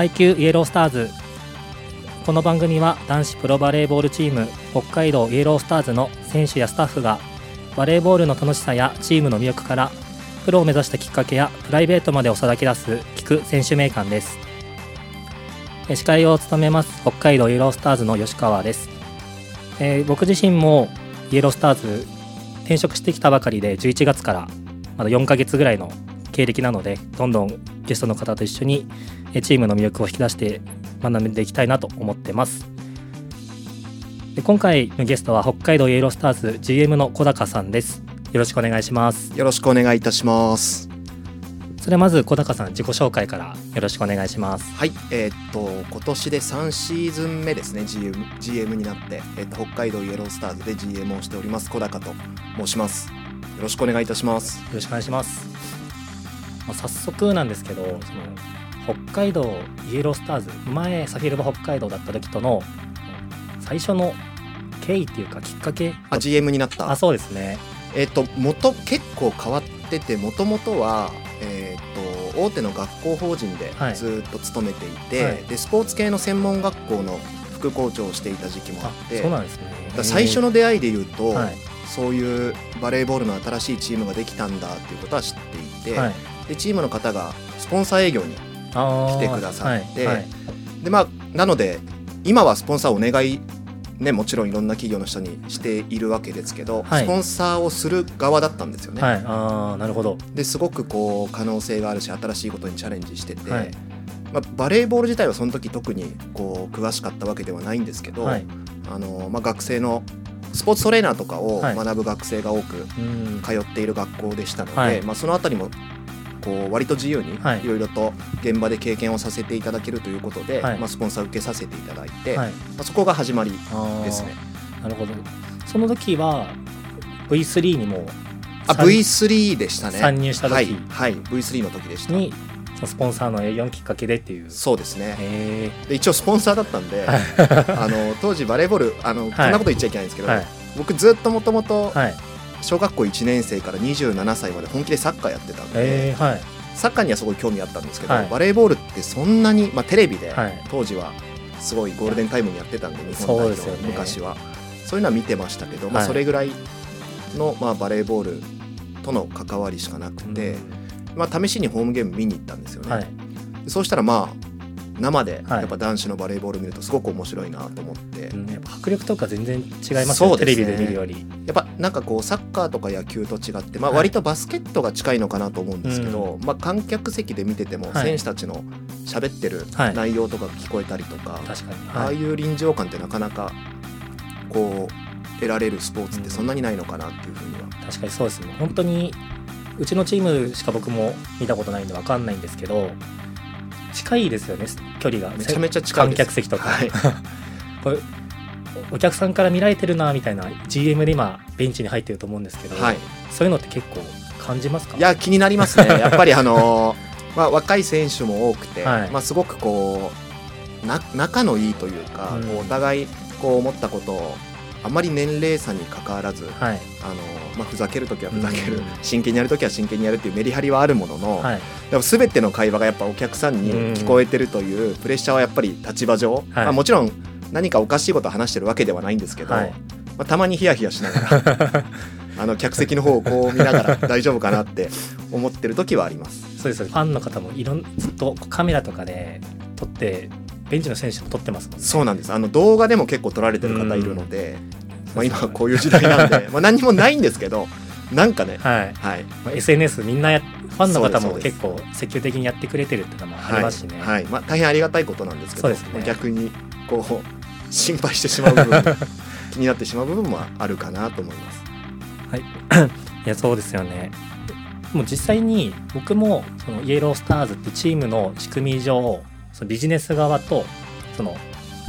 配球イエロースターズこの番組は男子プロバレーボールチーム北海道イエロースターズの選手やスタッフがバレーボールの楽しさやチームの魅力からプロを目指したきっかけやプライベートまでおさらけ出す聞く選手名鑑です。え司会を務めます北海道イエロースターズの吉川です、えー僕自身もイエロースターズ転職してきたばかりで11月からまだ4ヶ月ぐらいの経歴なのでどんどんゲストの方と一緒にえチームの魅力を引き出して学んでいきたいなと思ってますで今回のゲストは北海道イエロースターズ GM の小高さんですよろしくお願いしますよろしくお願いいたします。それまず小高さん自己紹介からよろしくお願いしますはい、えーっと今年で3シーズン目ですね GM, GM になって、えーっと北海道イエロースターズで GM をしております小高と申します。よろしくお願いいたします。よろしくお願いします。まあ、早速なんですけど、その北海道イエロースターズ、前サフィルバ北海道だった時との最初の経緯っていうかきっかけ。あ GM になった？あ、そうですね。えーっと元結構変わっててもともとはえーっと大手の学校法人ではい。ずっと勤めていて、はい。でスポーツ系の専門学校の副校長をしていた時期もああっ、てそうなんですね。最初の出会いで言うと、はい。そういうバレーボールの新しいチームができたんだっていうことは知っていて、はい、でチームの方がスポンサー営業に来てくださってはいはい。でまあなので今はスポンサーをお願いねもちろんいろんな企業の人にしているわけですけど、はい。スポンサーをする側だったんですよね。はい、ああ、なるほど。ですごくこう可能性があるし新しいことにチャレンジしてて、はい。まあ、バレーボール自体はその時特にこう詳しかったわけではないんですけど、はい、あのまあ、学生のスポーツトレーナーとかをはい。学ぶ学生が多くうん、通っている学校でしたので、はい。まあ、そのあたりもこう割と自由にはいいろいろと現場で経験をさせていただけるということで、はいまあ、スポンサーを受けさせていただいて、はい、まあ、そこが始まりですね。なるほど。その時は V3 にもあ参 V3 でしたね。参入した時はい、はい、V3 の時でした。にスポンサーの営業のきっかけでっていう。そうですね。へで一応スポンサーだったんで、はいあの当時バレーボールあの、こんなこと言っちゃいけないんですけど、はい僕ずっともともとはい。小学校1年生から27歳まで本気でサッカーやってたんで、えー、はい。サッカーにはすごい興味あったんですけど、はい。バレーボールってそんなに、まあ、テレビで、はい。当時はすごいゴールデンタイムにやってたんで日本代表昔は。そういうのは見てましたけど、まあ、はいそれぐらいの、まあ、バレーボールとの関わりしかなくて、まあ、試しにホームゲーム見に行ったんですよね、はい。そうしたらまあ生ではい。やっぱ男子のバレーボール見るとすごく面白いなと思って、うん。やっぱ迫力とか全然違いますね。よテレビで見るより。やっぱなんかこうサッカーとか野球と違って、まあ、はい。割とバスケットが近いのかなと思うんですけど、まあ、観客席で見ててもはい選手たちの喋ってるはい。内容とかが聞こえたりとか、確かに。ああはいいう臨場感ってなかなかこう得られるスポーツってそんなにないのかなっていうふうには、確かにそうですね。本当にうちのチームしか僕も見たことないんでわかんないんですけど、近いですよね距離が。めちゃめちゃ近い観客席とか。はい、これお客さんから見られてるなみたいな GM で今ベンチに入ってると思うんですけど、はい、そういうのって結構感じますか？いや気になりますね。やっぱりあのーまあ、若い選手も多くて、はい。まあ、すごくこうな仲のいいというか、うん。お互いこう思ったことをあまり年齢差に関わらず、はい。あのまあ、ふざけるときはふざける、うん真剣にやるときは真剣にやるっていうメリハリはあるものの、はい。でも全ての会話がやっぱお客さんに聞こえてるというプレッシャーはやっぱり立場上、はい。まあ、もちろん何かおかしいことを話してるわけではないんですけど、はい。まあ、たまにヒヤヒヤしながら あの客席の方をこう見ながら大丈夫かなって思ってる時はあります。そうですファンの方もいろんずっとカメラとかで撮ってベンチの選手も撮ってますもんね。そうなんです。あの動画でも結構撮られてる方いるので、まあ、今はこういう時代なんで まあ何にもないんですけどなんかね、はい。はい、まあ SNS みんなやファンの方も結構積極的にやってくれてるっていうのもありますしね。はいはい。まあ、大変ありがたいことなんですけどね。まあ逆にこう心配してしまう部分 気になってしまう部分もあるかなと思います。はい、いやそうですよね。もう実際に僕もそのイエロースターズってチームの仕組み上そのビジネス側とその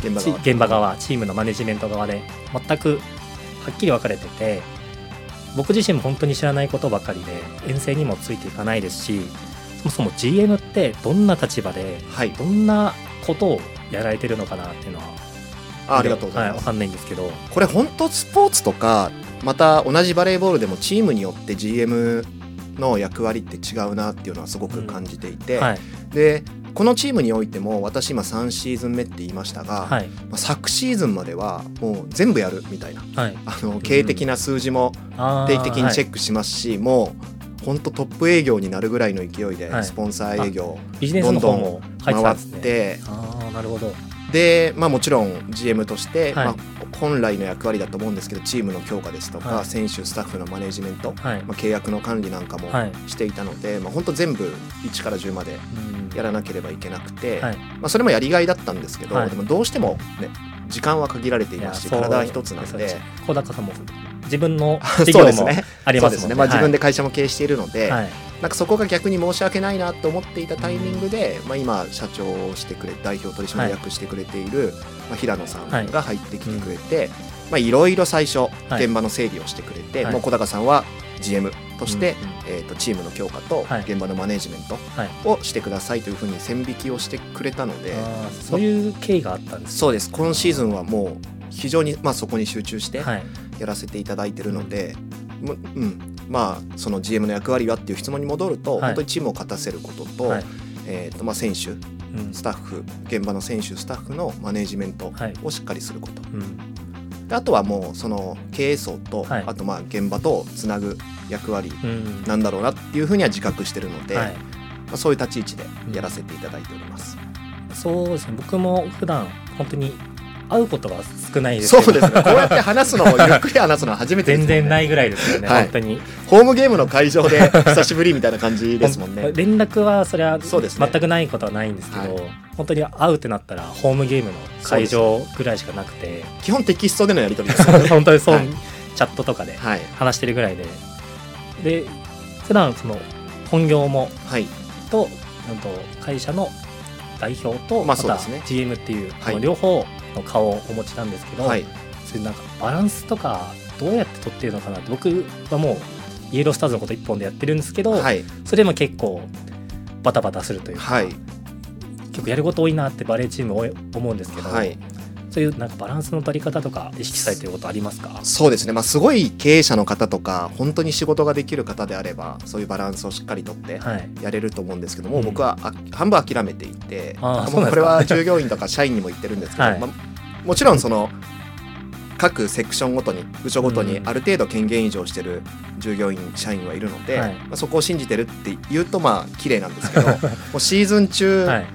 ち現場側。現場側チームのマネジメント側で全くはっきり分かれてて僕自身も本当に知らないことばかりで遠征にもついていかないですしそもそも GM ってどんな立場ではい。どんなことをやられてるのかなっていうのはあありがとうございます、は分かんないんですけど。これ本当スポーツとかまた同じバレーボールでもチームによって GM の役割って違うなっていうのはすごく感じていて、はい。でこのチームにおいても私今3シーズン目って言いましたが、はい。まあ昨シーズンまではもう全部やるみたいなはい。あの経営的な数字も定期的にチェッックしますし、もう本当トップ営業になるぐらいの勢いではい。スポンサー営業クビジネスの方も入ってた回ってああなるほど。で、まあ、もちろん GM として、はい。まあ、本来の役割だと思うんですけどチームの強化ですとか、はい。選手スタッフのマネジメント、はい。まあ、契約の管理なんかもはい。していたので、まあ、本当全部1から10までうんやらなければいけなくて、はい。まあ、それもやりがいだったんですけど、はい。でもどうしても、ね、時間は限られていますし体は一つなんで。小高さんも自分の 事そう業もですね。ありますね。ね。まあ、自分で会社も経営しているので、はい。なんかそこが逆に申し訳ないなと思っていたタイミングで、まあ、今社長をしてくれ代表取締役してくれている、まあ、平野さんが入ってきてくれて、まあ、いろいろ最初はい。現場の整理をしてくれて、はい。もう小高さんは GM として、うんえー、とチームの強化とはい。現場のマネジメントはい。をしてくださいというふうに線引きをしてくれたので、あーそういう経緯があったんですそうです。今シーズンはもう非常に、まあ、そこに集中してはい。やらせていただいてるので、むうん、まあその GM の役割はっていう質問に戻ると、はい。本当にチームを勝たせることと,、はい。えーとまあ、選手うん。スタッフ現場の選手スタッフのマネジメントはい。をしっかりすること、うん。であとはもうその経営層と、はい。あとまあ現場とつなぐ役割うん。なんだろうなっていうふうには自覚してるので、はい。まあ、そういう立ち位置でやらせていただいております。そうですね。僕も普段本当に会うことが少ないですけどそうですね。こうやって話すのもゆっくり話すのは初めてね。全然ないぐらいですよね、はい。本当に。ホームゲームの会場で 久しぶりみたいな感じですもんね。連絡はそれはそうですね。全くないことはないんですけど、はい本当に会うってなったらホームゲームの会場ぐらいしかなくて、基本テキストでのやり取りですよね。本当にそう、はい。チャットとかではい。話してるぐらいで。で普段その本業もはい。とうんと会社の代表と、また GM っていう、はい。この両方の顔をお持ちなんですけど、はい。そういうなんかバランスとかどうやって取ってるのかなって僕はもうイエロースターズのこと一本でやってるんですけど、はい。それでも結構バタバタするというか、はい結構やること多いなってバレーチーム思うんですけど、はい。そういうなんかバランスの取り方とか意識されてることありますか？そうですね、まあ、すごい経営者の方とか本当に仕事ができる方であればそういうバランスをしっかりとってはい。やれると思うんですけども、うん僕はあ半分諦めていてうなんこれは従業員とか社員にも言ってるんですけど、はい。まあ、もちろんその各セクションごとに部署ごとにうん。ある程度権限以上してる従業員社員はいるので、はい。まあ、そこを信じてるって言うとまあ綺麗なんですけど もうシーズン中、はい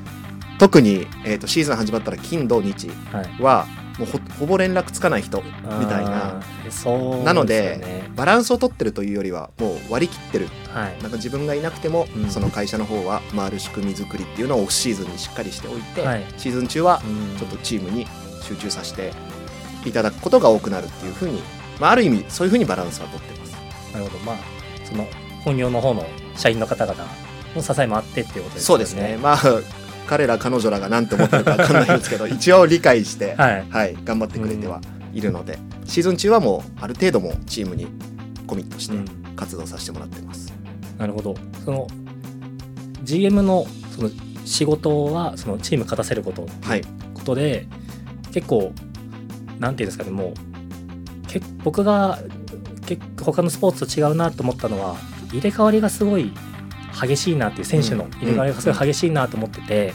特に、えー、とシーズン始まったら金土日はい。はもうほほぼ連絡つかない人みたいな。あーそうなのでバランスを取ってるというよりはもう割り切ってる。はい。なんか自分がいなくても、うん。その会社の方は回る仕組み作りっていうのをオフシーズンにしっかりしておいて、はい。シーズン中はうん。ちょっとチームに集中させていただくことが多くなるっていうふうに、まあ、ある意味そういうふうにバランスは取ってます。なるほど。まあその本業の方の社員の方々の支えもあってっていうことですよね。そうですね。まあ彼ら彼女らが何て思ってるか分かんないんですけど 一応理解して、はい。はい、頑張ってくれてはいるので、シーズン中はもうある程度もうチームにコミットしてうん。活動させてもらってます。なるほど。その GM のその仕事はそのチーム勝たせることはい。ことで、結構なんていうんですかねもうけ僕が結構他のスポーツと違うなと思ったのは入れ替わりがすごい激しいなっていう選手のうん。入れ替わりがすごい激しいなと思ってて、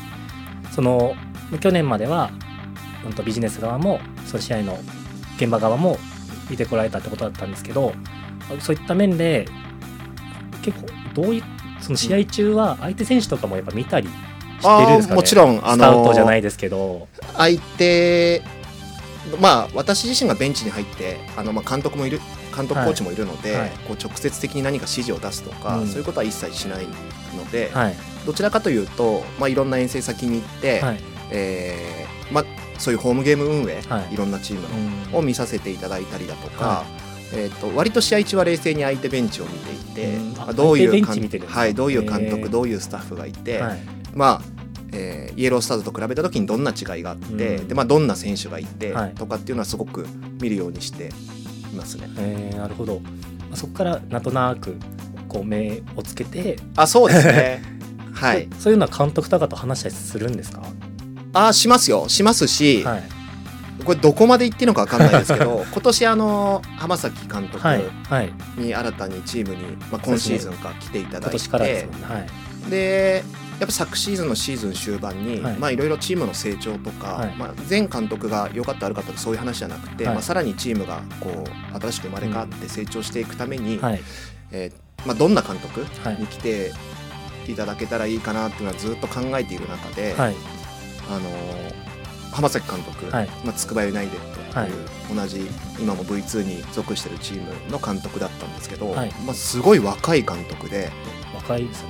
その去年まではうんとビジネス側もその試合の現場側も見てこられたってことだったんですけどそういった面で結構どういうその試合中は相手選手とかもやっぱ見たりしてるんですかね？もちろんあスカウトのじゃないですけど。相手まあ私自身がベンチに入ってあのまあ監督もいる監督はいコーチもいるので、はい。こう直接的に何か指示を出すとか、うん。そういうことは一切しないので、はい。どちらかというと、まあ、いろんな遠征先に行って、はい。えーまあ、そういうホームゲーム運営、はい。い、ろんなチームうん。のを見させていただいたりだとか、はえー、と割と試合中は冷静に相手ベンチを見ていて、うどういう監チ見てるんですかはい、どういう監督どういうスタッフがいて、はい。まあえーイエロースターズと比べた時にどんな違いがあって、うん。でまあ、どんな選手がいて、はい。とかっていうのはすごく見るようにしていますね。えーなるほど。まあそこからなんとなくこう目をつけて、あそうですね。はい。そそういうのは監督とかと話したりするんですか？あしますよ。しますし、はい。これどこまで言っていいのか分かんないですけど 今年あの浜崎監督に新たにチームに、まあ、今シーズンから来ていただいて、今年からですもんねはい。でやっぱ昨シーズンのシーズン終盤に、はい。まあいろいろチームの成長とか、はい。まあ、前監督が良かった悪かったとかそういう話じゃなくて、はい。まあ、さらにチームがこう新しく生まれ変わって成長していくために、はい。えーまあ、どんな監督はい。に来ていただけたらいいかなっていうのはずっと考えている中で、はい。あのー浜崎監督、はい。まあ、筑波ユナイテッドってはい。いう同じ今も V2 に属してるチームの監督だったんですけど、はい。まあ、すごい若い監督で若いですね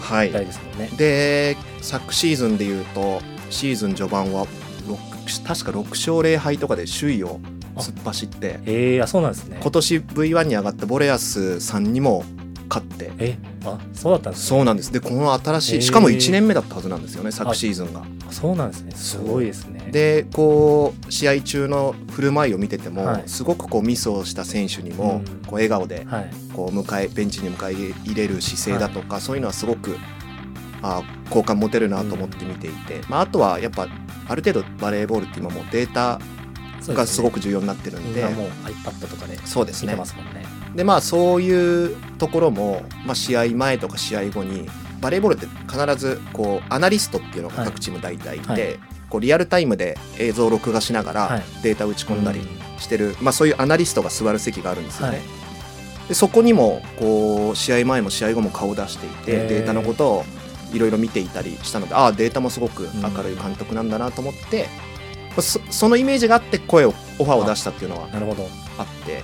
はい。30代ですもんね、で昨シーズンでいうとシーズン序盤は6確か6勝0敗とかで首位を突っ走ってえー、あそうなんですね。今年 V1 に上がったボレアスさんにも勝って。えあそうだったんですね。そうなんです。でこの新しいしかも1年目だったはずなんですよね昨シーズンが。あそうなんですね。すごいですね。でこう試合中の振る舞いを見てても、はい。すごくこうミスをした選手にもうん。こう笑顔ではい。こう迎えベンチに迎え入れる姿勢だとか、そういうのはすごくあ好感持てるなと思って見ていて、まあ、あとはやっぱある程度バレーボールって今もうデータがすごく重要になってるんで。みんなもう iPad とかでそうですね。見てますもんねでまあそういうところも、まあ、試合前とか試合後にバレーボールって必ずこうアナリストっていうのが各チーム大体いて、はい。こうリアルタイムで映像を録画しながらはい。データ打ち込んだりうんしてる、まあ、そういうアナリストが座る席があるんですよね。はい。でそこにもこう試合前も試合後も顔を出していてデータのことをいろいろ見ていたりしたのでああデータもすごく明るい監督なんだなと思って、そそのイメージがあって声をオファーを出したっていうのはあって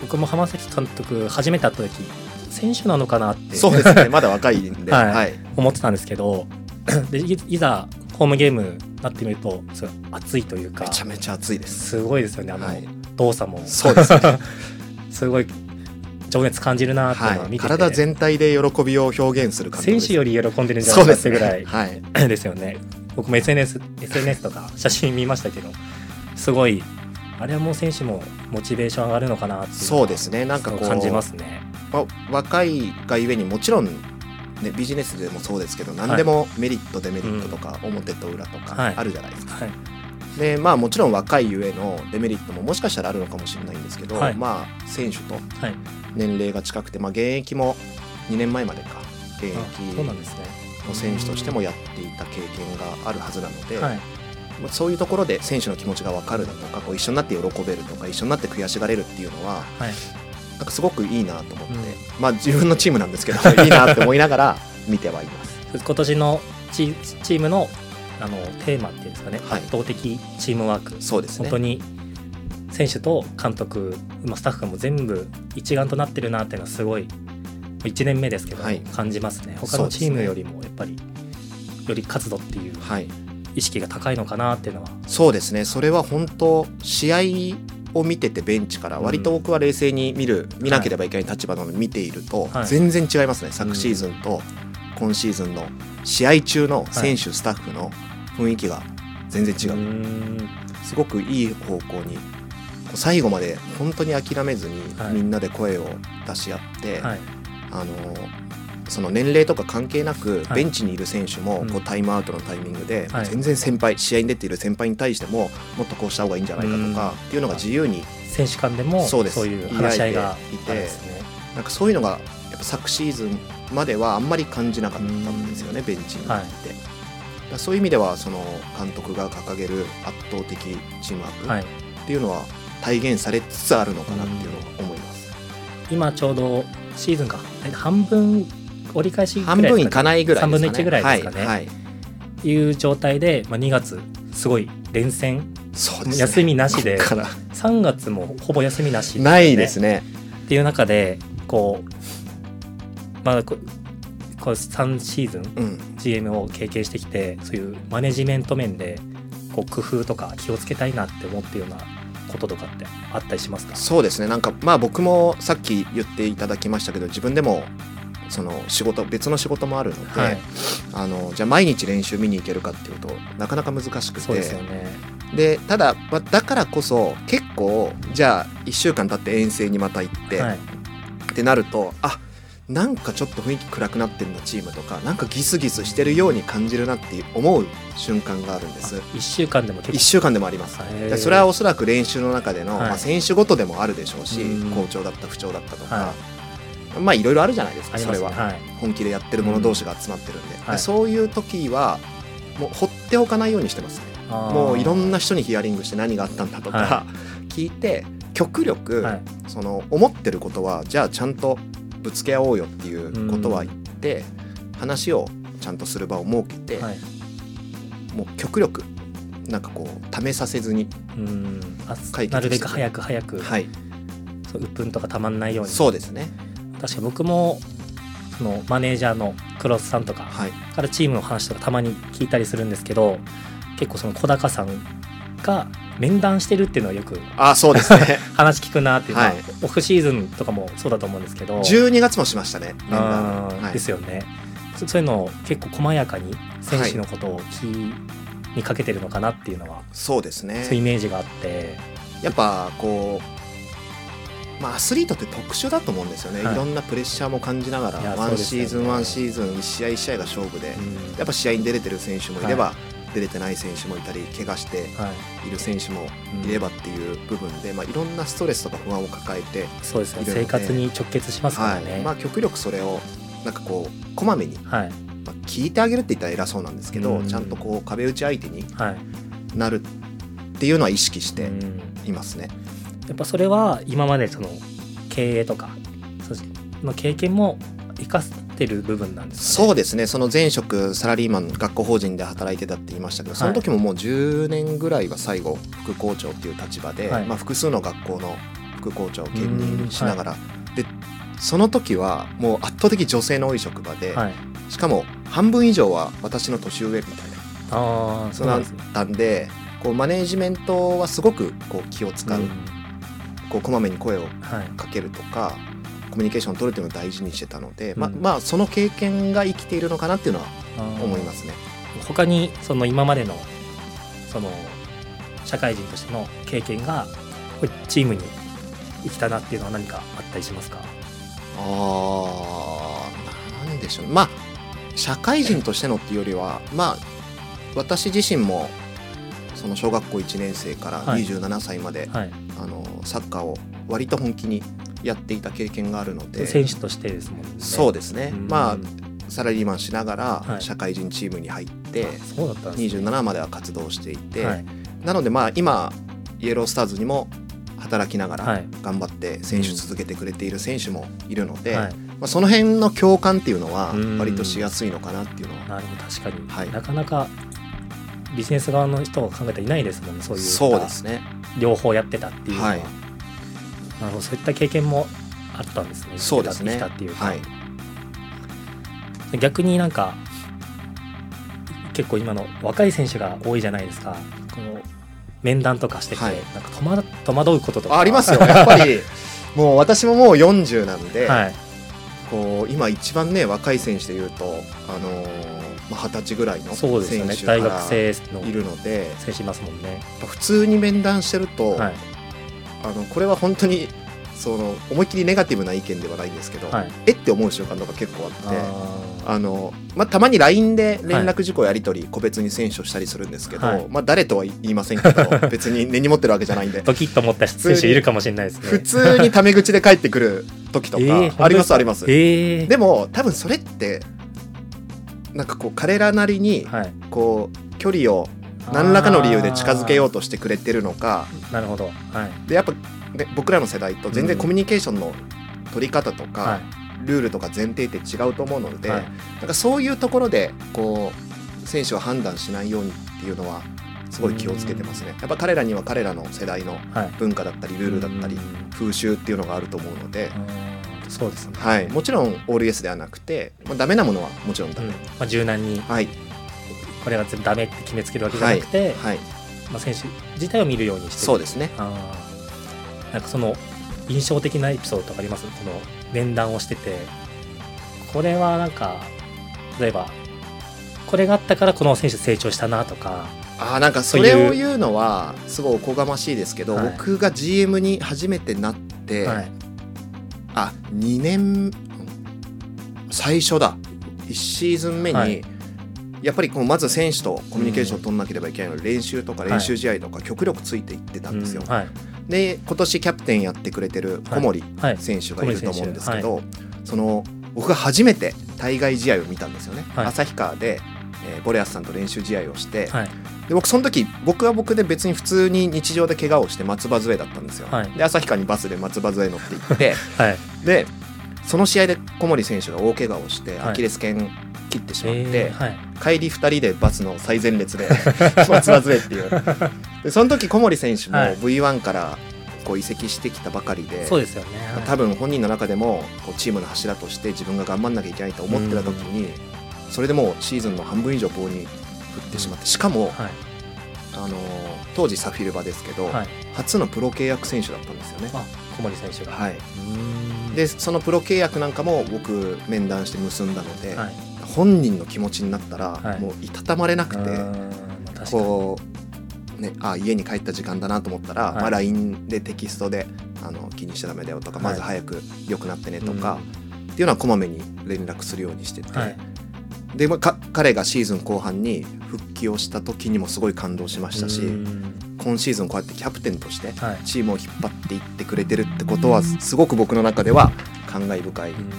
僕も浜崎監督初めて会った時選手なのかなって。そうですねまだ若いんで、はい。はい。思ってたんですけど でいいざホームゲームになってみるとすごい熱いというかめちゃめちゃ熱いです。すごいですよね。あの、はい。動作も。そうですね。すごい情熱感じるなっていうのははい、見てて、体全体で喜びを表現する感選手より喜んでるんじゃないかってぐらいはい、ですよね。僕も SNS, SNS とか写真見ましたけどすごいあれはもう選手もモチベーション上がるのかなってそうですね。なんかこう感じますね。まあ若いがゆえにもちろん、ね、ビジネスでもそうですけど何でもメリット、デメリットとか、表と裏とはい。かあるじゃないですか。はい。でまあもちろん若いゆえのデメリットももしかしたらあるのかもしれないんですけど、はい。まあ選手とはい。年齢が近くて、まあ、現役も2年前までか現役の選手としてもやっていた経験があるはずなので、はい。まあそういうところで選手の気持ちが分かるだとかこう一緒になって喜べるとか一緒になって悔しがれるっていうのははい。なんかすごくいいなと思って、うん。まあ自分のチームなんですけどいいなって思いながら見てはいます。今年のチチームのあのテーマっていうんですかね、はい。圧倒的チームワーク。そうですね。本当に選手と監督、まあ、スタッフも全部一丸となってるなっていうのはすごい1年目ですけど、はい。感じますね。他のチームよりもやっぱりより活動っていうはい、意識が高いのかなっていうのは。そうですね。それは本当試合を見ててベンチから割と僕は冷静に見る、見なければいけない立場なので見ていると、はい。全然違いますね。昨シーズンと今シーズンの試合中の選手、スタッフの雰囲気が全然違う、ん。すごくいい方向に最後まで本当に諦めずにはい。みんなで声を出し合って、はい。あのその年齢とか関係なくはい。ベンチにいる選手もうん。こうタイムアウトのタイミングではい。全然先輩試合に出ている先輩に対してももっとこうした方がいいんじゃないかとかっていうのが自由に選手間でもそういう話し合いがいて。なんかそういうのがやっぱ昨シーズンまではあんまり感じなかったんですよねベンチにいて。はいだからそういう意味ではその監督が掲げる圧倒的チームワークはい、っていうのは体現されつつあるのかなっていうのは思います。今ちょうどシーズンがえ半分折り返し半分いかないぐらいですかね。3分の1ぐらいですかねはい、はいいう状態で、まあ、2月すごい連戦そうですね。休みなしでこっから3月もほぼ休みなし、ないですね。っていう中でこうまあここう3シーズンうん。GM を経験してきてそういうマネジメント面でこう工夫とか気をつけたいなって思ってるようなこととかってあったりしますか？そうですね。なんかまあ僕もさっき言っていただきましたけど、自分でもその仕事別の仕事もあるので、はい。あのじゃあ毎日練習見に行けるかっていうとなかなか難しくて、ですよね。でただ、まあ、だからこそ結構じゃあ1週間経って遠征にまた行って、はい。ってなるとあなんかちょっと雰囲気暗くなってるなチームとかなんかギスギスしてるように感じるなって思う瞬間があるんです。1週間でも結1週間でもあります。それはおそらく練習の中での、はい。まあ、選手ごとでもあるでしょうしうん。好調だった不調だったとか。はまあいろいろあるじゃないですかそれは、はい。本気でやってる者同士が集まってるんで,、はい。そういう時はもう放っておかないようにしてます。ねもういろんな人にヒアリングして何があったんだとか、は聞いて極力、はい。その思ってることはじゃあちゃんとぶつけ合おうよっていうことは言って、話をちゃんとする場を設けて、はい。もう極力なんかこうためさせずに、解決なるべく早く早く、はい、そう鬱憤とかたまんないように。そうですね確か僕もそのマネージャーの黒須さんとかはい。からチームの話とかたまに聞いたりするんですけど結構その小高さんが面談してるっていうのはよくあそうですね。話聞くなっていうのは、はい。オフシーズンとかもそうだと思うんですけど。12月もしましたね面談。はい。ですよね。そそういうのを結構細やかに選手のことを気にかけてるのかなっていうのは、そうですそういうイねメージがあってやっぱこうまあアスリートって特殊だと思うんですよね、はい。い、ろんなプレッシャーも感じながらワンシーズンワンシーズン一試合一試合が勝負で、うん。やっぱ試合に出れてる選手もいれば、は出れてない選手もいたり怪我してはい。いる選手もいればっていう部分で、まあ、いろんなストレスとか不安を抱えて、そうですね。生活に直結しますからはい。ねまあ、極力それをなんかこうこまめに、はい。まあ、聞いてあげるって言ったら偉そうなんですけど、うん。ちゃんとこう壁打ち相手にはい。なるっていうのは意識してうん。いますね。やっぱそれは今までその経営とかその経験も生かしてる部分なんですかね。そうですね。その前職サラリーマン学校法人で働いてたって言いましたけどその時ももう10年ぐらいは最後副校長っていう立場で、はい。まあ、複数の学校の副校長を兼任しながら、でその時はもう圧倒的女性の多い職場で、はい。しかも半分以上は私の年上みたいな。ああそうだったんでこうマネージメントはすごくこう気を使う、んこうこまめに声をはい。かけるとかコミュニケーションを取るっていうのを大事にしてたので、まうん。まあその経験が生きているのかなっていうのは思いますね。他にその今までのその社会人としての経験がチームに生きたなっていうのは何かあったりしますか？あーなんでしょうまあ社会人としてのっていうよりはまあ私自身もその小学校1年生からはい。27歳まで、はいあのサッカーを割と本気にやっていた経験があるので。選手としてですもんね。そうですね、うん。まあサラリーマンしながはい。ら社会人チームに入って、そうだったんですね。27までは活動していて、はい。なのでまあ今イエロースターズにも働きながらはい。頑張って選手続けてくれている選手もいるので、はい。まあ、その辺の共感っていうのはうん。割としやすいのかなっていうのは、なるほど確かに、はい。なかなかビジネス側の人を考えたらいないですもんね。そういうそうですね。両方やってたっていうのは、はい。なるほど。そういった経験もあったんですね。そうですね。生きたっていうか、はい。逆になんか結構今の若い選手が多いじゃないですか。この面談とかしてて、はい。なんか戸惑戸惑うこととか。あありますよやっぱり もう私ももう40なんで、はい。こう今一番ね若い選手でいうとあのーまあ二十歳ぐらいの選手から大学生のいるので選手いますもんね。普通に面談してると、はい。あのこれは本当にその思いっきりネガティブな意見ではないんですけど、はい。えって思う瞬間とか結構あって。ああのまあ、たまに LINE で連絡事項やり取り、個別に選手をしたりするんですけど、はい。まあ、誰とは言いませんけど 別に根に持ってるわけじゃないんでードキッと思った選手いるかもしれないですね。普通にタメ口で帰ってくる時とか、えーありますあります、えー、でも多分それってなんかこう彼らなりにはい。こう距離を何らかの理由で近づけようとしてくれてるのか。なるほど。はい。でやっぱ、ね、僕らの世代と全然コミュニケーションの取り方とか、はい。ルールとか前提って違うと思うので、はい。なんかそういうところでこう選手は判断しないようにっていうのはすごい気をつけてますね。やっぱ彼らには彼らの世代のはい。文化だったりルールだったりうん。風習っていうのがあると思うので、うんそうですね、はい、もちろんオールイエスではなくて、まあ、ダメなものはもちろんダメ。うん。まあ、柔軟に。はい。これが全部ダメって決めつけるわけじゃなくて、はい。まあ、選手自体を見るようにしてる。そうですね。あー。なんかその印象的なエピソードとかあります？この面談をしてて。これはなんか例えばこれがあったからこの選手成長したなとか。あーなんかそれを言うのはすごいおこがましいですけど、はい。僕が GM に初めてなって、はいあ2年最初だ。1シーズン目に、はい。やっぱりこうまず選手とコミュニケーションを取んなければいけないので、練習とかはい。練習試合とか極力ついていってたんですよ。うんはい。で今年キャプテンやってくれてる小森はい。選手がいると思うんですけど、その僕が初めて対外試合を見たんですよね、はい。旭川で、えーボレアスさんと練習試合をして、はい。で僕その時僕は僕で別に普通に日常で怪我をして松葉杖だったんですよ、はい。で旭川にバスで松葉杖乗って行って はい。でその試合で小森選手が大怪我をしてはい。アキレス腱切ってしまって、帰り2人でバスの最前列で 松葉杖っていう。でその時小森選手もはい。V1 からこう移籍してきたばかりで、そうですよね、はい。多分本人の中でもこうチームの柱として自分が頑張んなきゃいけないと思ってた時に、それでもうシーズンの半分以上棒に振ってしまってしかも、はい。あのー当時サフィルバですけど、はい。初のプロ契約選手だったんですよね。あ小森選手が。はい、でそのプロ契約なんかも僕面談して結んだので、はい。本人の気持ちになったら、はい。もういたたまれなくて、こう、ね、あ家に帰った時間だなと思ったら、はい。まあ、LINE でテキストであの気にしちゃダメだよとか、はい。まず早く良くなってねとか、っていうのはこまめに連絡するようにしてて、はいでまあか彼がシーズン後半に復帰をした時にもすごい感動しましたし、今シーズンこうやってキャプテンとしてはい。チームを引っ張っていってくれてるってことはすごく僕の中では感慨深いうん。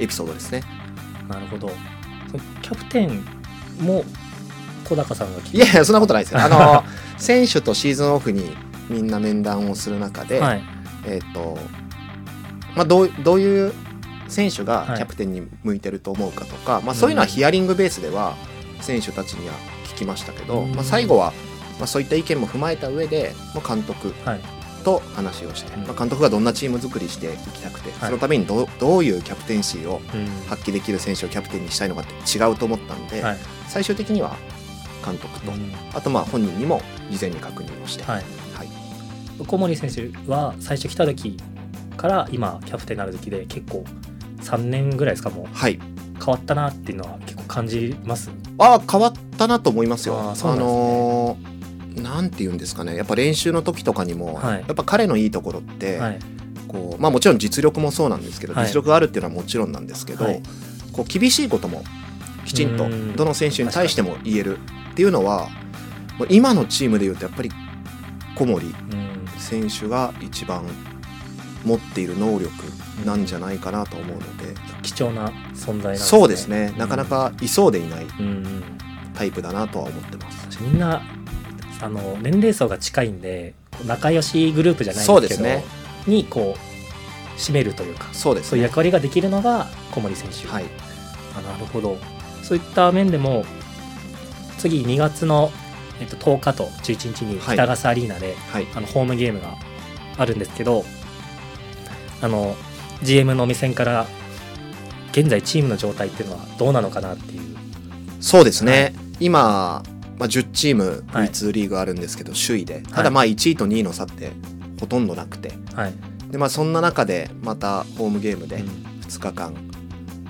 エピソードですね。なるほど。キャプテンも小高さんが聞いやいやそんなことないですよ。あの 選手とシーズンオフにみんな面談をする中で、はい。えっ、と、まあ、どうどういう選手がはい。キャプテンに向いてると思うかとか、まあ、そういうのはヒアリングベースでは選手たちには聞きましたけど、うん。まあ、最後は、まあ、そういった意見も踏まえた上で、まあ、監督はい。と話をして、うん。まあ、監督がどんなチーム作りしていきたくて、い。そのためにどうどういうキャプテンシーをうん。発揮できる選手をキャプテンにしたいのかって違うと思ったんで、はい。最終的には監督と、うん。あとまあ本人にも事前に確認をして、はい。はい。小森選手は最初来た時から今キャプテンになる時で結構3年ぐらいですかもう。はい、変わったなっていうのは結構感じます？ああ変わったなと思いますよ。あね。のーなんて言うんですかね。やっぱ練習の時とかにも、はい。やっぱ彼のいいところって、はい。こうまあ、もちろん実力もそうなんですけど、はい。実力があるっていうのはもちろんなんですけど、はい。こう厳しいこともきちんとうん。どの選手に対しても言えるっていうのは今のチームでいうとやっぱり小森うん。選手が一番持っている能力なんじゃないかなと思うので、貴重な存在ね。そうですね。なかなかいそうでいないうんうん。タイプだなとは思ってます。みんなあの年齢層が近いんで仲良しグループじゃないでけどね。にこう締めるというかそうですね。そういう役割ができるのが小森選手、はい。あなるほど。そういった面でも次2月の、えっと、10日と11日にはい。北笠アリーナで、はい。あのホームゲームがあるんですけどあの GM の目線から現在チームの状態っていうのはどうなのかなっていう。そうですね、今、まあ、10チームはい。V2 リーグあるんですけど首位で。ただまあ1位と2位の差ってほとんどなくて。はい、で、まあ、そんな中でまたホームゲームでうん。2日間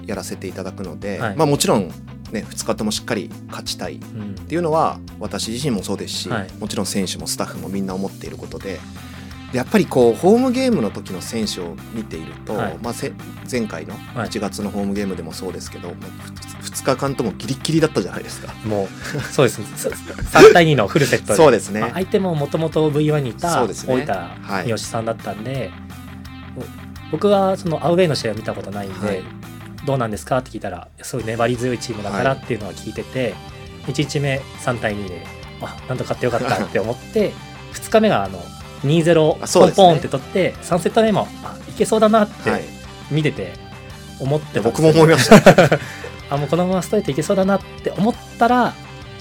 やらせていただくので、はい。まあ、もちろん、ね、2日ともしっかり勝ちたい。っうん。ていうのは私自身もそうですし、はい。もちろん選手もスタッフもみんな思っていることででやっぱりこうホームゲームの時の選手を見ていると、はい。まあ、せ前回のはい。1月のホームゲームでもそうですけど、もう2日間ともギリッギリだったじゃないですか。もうそうです。ね3対2のフルセットで。そうですね。まあ相手ももともと V1 にいたそうですね。大分はい。三好さんだったんで、僕はそのアウェーの試合を見たことないんで、はい。どうなんですかって聞いたらそういう粘り強いチームだからっていうのは聞いてて、1日目3対2であなんと勝ってよかったって思って2日目があの2-0あそうですね。ポンポンって取って3セット目もあいけそうだなってはい。見てて思ってた僕も思いました。あもうこのままストレートいけそうだなって思ったら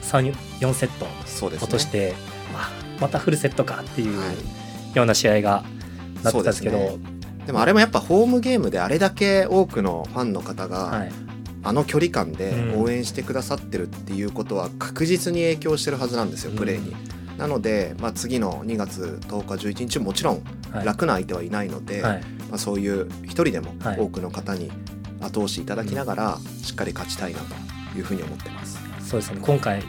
34セットそうですね。落として、あまたフルセットかっていうはい。ような試合がなってたんですけど、そうでもあれもやっぱホームゲームであれだけ多くのファンの方が、はい、あの距離感でうん。応援してくださってるっていうことは確実に影響してるはずなんですよ、うん。プレーに。なので、まあ、次の2月10日11日もちろんはい楽な相手はいないので、はいまあ、そういう一人でもはい多くの方に後押しいただきながらしっかり勝ちたいなというふうに思ってます。そうですね今回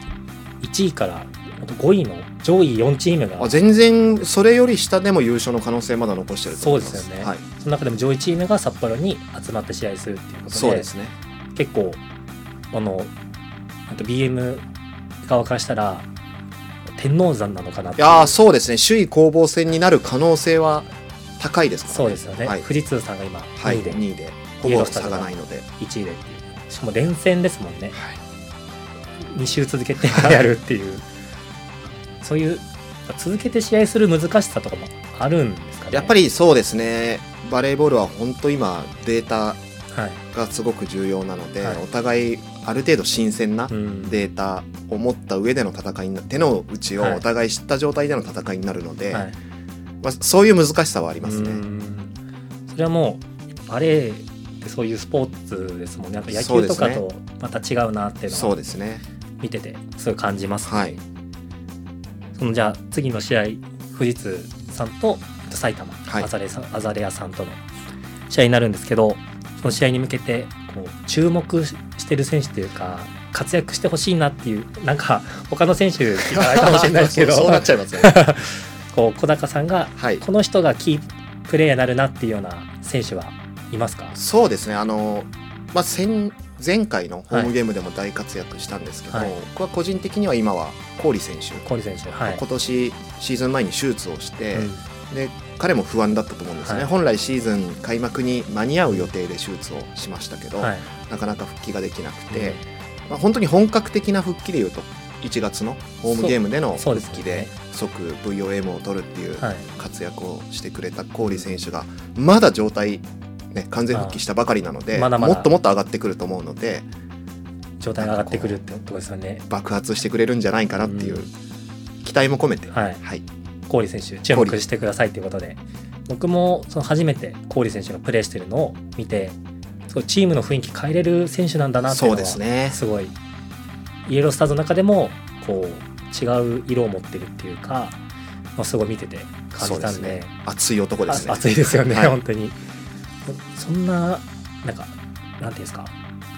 1位からあと5位の上位4チームがあ全然それより下でも優勝の可能性まだ残してると思います。そうですよねはい、その中でも上位チームが札幌に集まって試合するっていうことでそうですね。結構あのあと BM 側からしたら天王山なのかなっていう。いやーそうですね。首位攻防戦になる可能性は高いですからね。そうですよね、はい、富士通さんが今2はい、位で、2位で。ほぼ差がないので。1位でっていう。しかも連戦ですもんね。はい。2週続けて やるっていう。そういう続けて試合する難しさとかもあるんですかね。やっぱりそうですね。バレーボールは本当今データはい、がすごく重要なので、はい。お互いある程度新鮮なうん。データを持った上での戦いにな手の内をはい。お互い知った状態での戦いになるので、はい。まあ、そういう難しさはありますね。うん。それはもうバレーってそういうスポーツですもんね。野球とかとまた違うなっていうのそうはですね。見ててすごい感じます、ね。はい。そのじゃあ次の試合富士通さんとえっと埼玉、はい。アザレさアザレアさんとの試合になるんですけどその試合に向けてこう注目してる選手というか活躍してほしいなっていうなんか 他の選手って言ったらあれかもしれないですけど。そうなっちゃいますよね。こう小高さんがはい。この人がキープレーヤーになるなっていうような選手はいますか？そうですね。あの、まあ、先前回のホームゲームでも大活躍したんですけど、はい。僕は個人的には今は郡選手、郡選手はい、今年シーズン前に手術をして、うん。で彼も不安だったと思うんですね、はい。本来シーズン開幕に間に合う予定で手術をしましたけど、はい。なかなか復帰ができなくて、まあ、本当に本格的な復帰でいうと1月のホームゲームでの復帰で即 VOM を取るっていうはい。活躍をしてくれた郡選手がまだ状態、ね、完全復帰したばかりなのでまだまだ。もっともっと上がってくると思うので状態が上がってくるってことですよね。爆発してくれるんじゃないかなっていううん。期待も込めて、はい。はい、郡選手注目してくださいということで。僕もその初めて郡選手がプレーしてるのを見てすごいチームの雰囲気変えれる選手なんだなっていうのはですごい。イエロースターズの中でもこう違う色を持ってるっていうか、まあ、すごい見てて感じたんで。ね。熱い男ですね。あ熱いですよね、はい。本当に。そんななんかなんていうんですか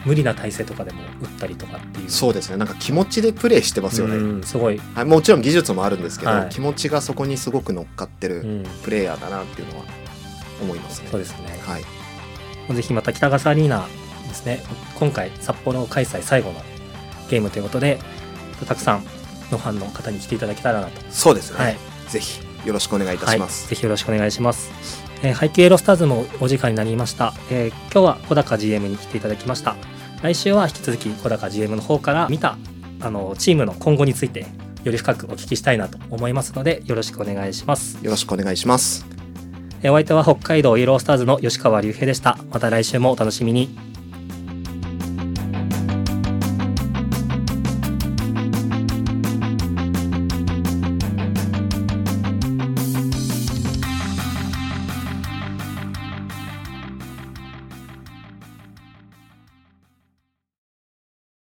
無理な体勢とかでも打ったりとかっていう。そうですね。なんか気持ちでプレーしてますよね、うんすごい、はい、もちろん技術もあるんですけど、はい。気持ちがそこにすごく乗っかってるうん、プレイヤーだなっていうのは思いますね。そうですね。はい、ぜひまた北笠アリーナですね。今回札幌開催最後のゲームということでたくさんのファンの方に来ていただけたらなと、そうですね、はい。ぜひよろしくお願いいたします。はい、ぜひよろしくお願いします、えー、北海道イエロースターズもお時間になりました、えー今日は小高 GM に来ていただきました来週は引き続き小高 GM の方から見たあのチームの今後についてより深くお聞きしたいなと思いますのでよろしくお願いします。よろしくお願いします。えーお相手は北海道イエロースターズの吉川隆平でした。また来週もお楽しみに